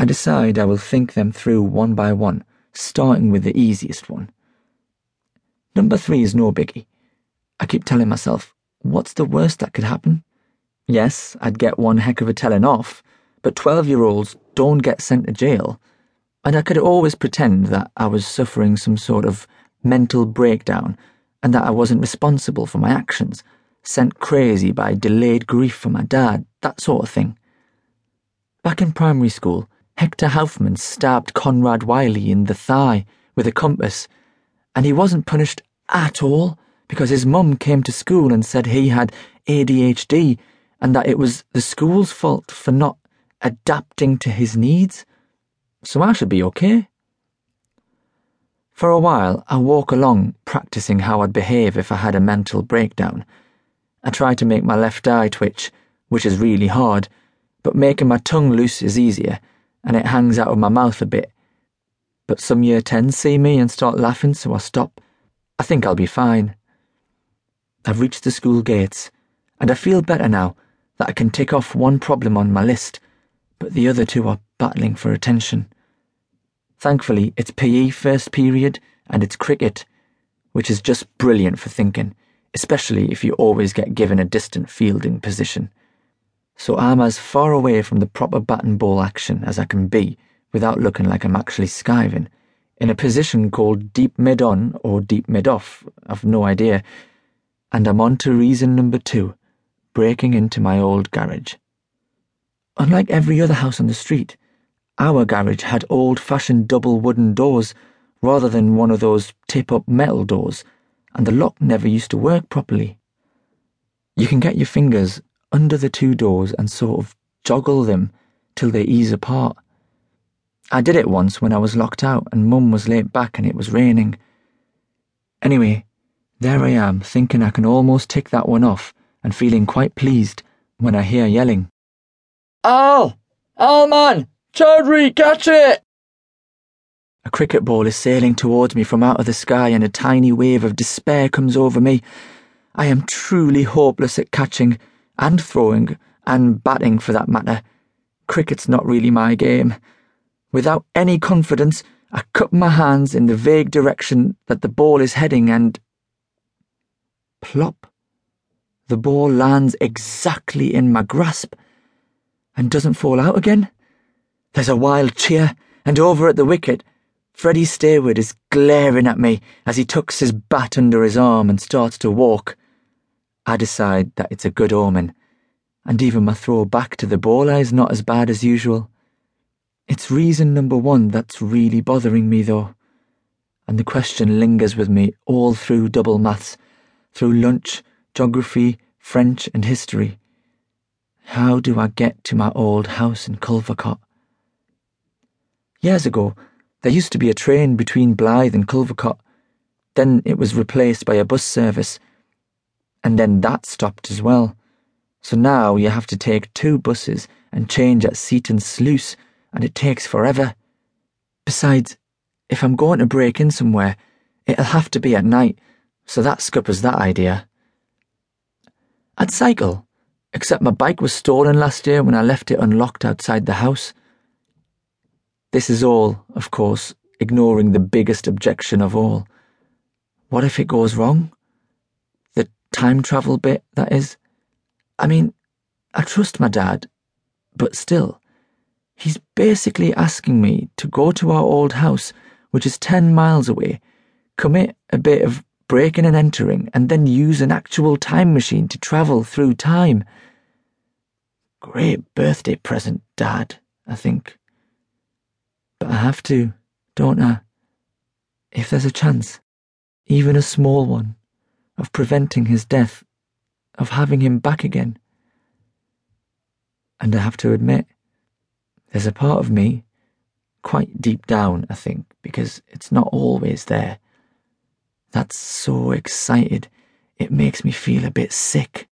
I decide I will think them through one by one, starting with the easiest one. Number three is no biggie. I keep telling myself, what's the worst that could happen? Yes, I'd get one heck of a telling off, but 12 year olds don't get sent to jail, and I could always pretend that I was suffering some sort of mental breakdown and that I wasn't responsible for my actions, sent crazy by delayed grief from my dad, that sort of thing. Back in primary school, Hector Hoffman stabbed Conrad Wiley in the thigh with a compass, and he wasn't punished at all because his mum came to school and said he had ADHD and that it was the school's fault for not adapting to his needs. So I should be okay. For a while, I walk along practicing how I'd behave if I had a mental breakdown. I try to make my left eye twitch, which is really hard, but making my tongue loose is easier and it hangs out of my mouth a bit. But some year 10s see me and start laughing, so I stop. I think I'll be fine. I've reached the school gates, and I feel better now that I can tick off one problem on my list, but the other two are battling for attention. Thankfully, it's PE first period and it's cricket, which is just brilliant for thinking, especially if you always get given a distant fielding position so I'm as far away from the proper bat and ball action as I can be without looking like I'm actually skiving, in a position called deep mid on or deep mid off, I've no idea, and I'm on to reason number two breaking into my old garage. Unlike every other house on the street, our garage had old fashioned double wooden doors rather than one of those tip up metal doors, and the lock never used to work properly. You can get your fingers under the two doors and sort of joggle them till they ease apart. I did it once when I was locked out and Mum was late back and it was raining. Anyway, there I am, thinking I can almost tick that one off and feeling quite pleased when I hear yelling. Al! Al, man! Chaudhury, catch it! A cricket ball is sailing towards me from out of the sky and a tiny wave of despair comes over me. I am truly hopeless at catching and throwing, and batting for that matter. Cricket's not really my game. Without any confidence, I cup my hands in the vague direction that the ball is heading and. Plop. The ball lands exactly in my grasp and doesn't fall out again. There's a wild cheer, and over at the wicket, Freddie Stayward is glaring at me as he tucks his bat under his arm and starts to walk. I decide that it's a good omen, and even my throw back to the ball is not as bad as usual. It's reason number one that's really bothering me, though, and the question lingers with me all through double maths, through lunch, geography, French, and history. How do I get to my old house in Cullercoats? Years ago, there used to be a train between Blyth and Cullercoats. Then it was replaced by a bus service and then that stopped as well. So now you have to take two buses and change at Seaton Sluice, and it takes forever. Besides, if I'm going to break in somewhere, it'll have to be at night, so that scuppers that idea. I'd cycle, except my bike was stolen last year when I left it unlocked outside the house. This is all, of course, ignoring the biggest objection of all. What if it goes wrong? Time travel bit, that is. I mean, I trust my dad, but still, he's basically asking me to go to our old house, which is 10 miles away, commit a bit of breaking and entering, and then use an actual time machine to travel through time. Great birthday present, Dad, I think. But I have to, don't I? If there's a chance, even a small one of preventing his death, of having him back again. And I have to admit, there's a part of me, quite deep down, I think, because it's not always there, that's so excited it makes me feel a bit sick.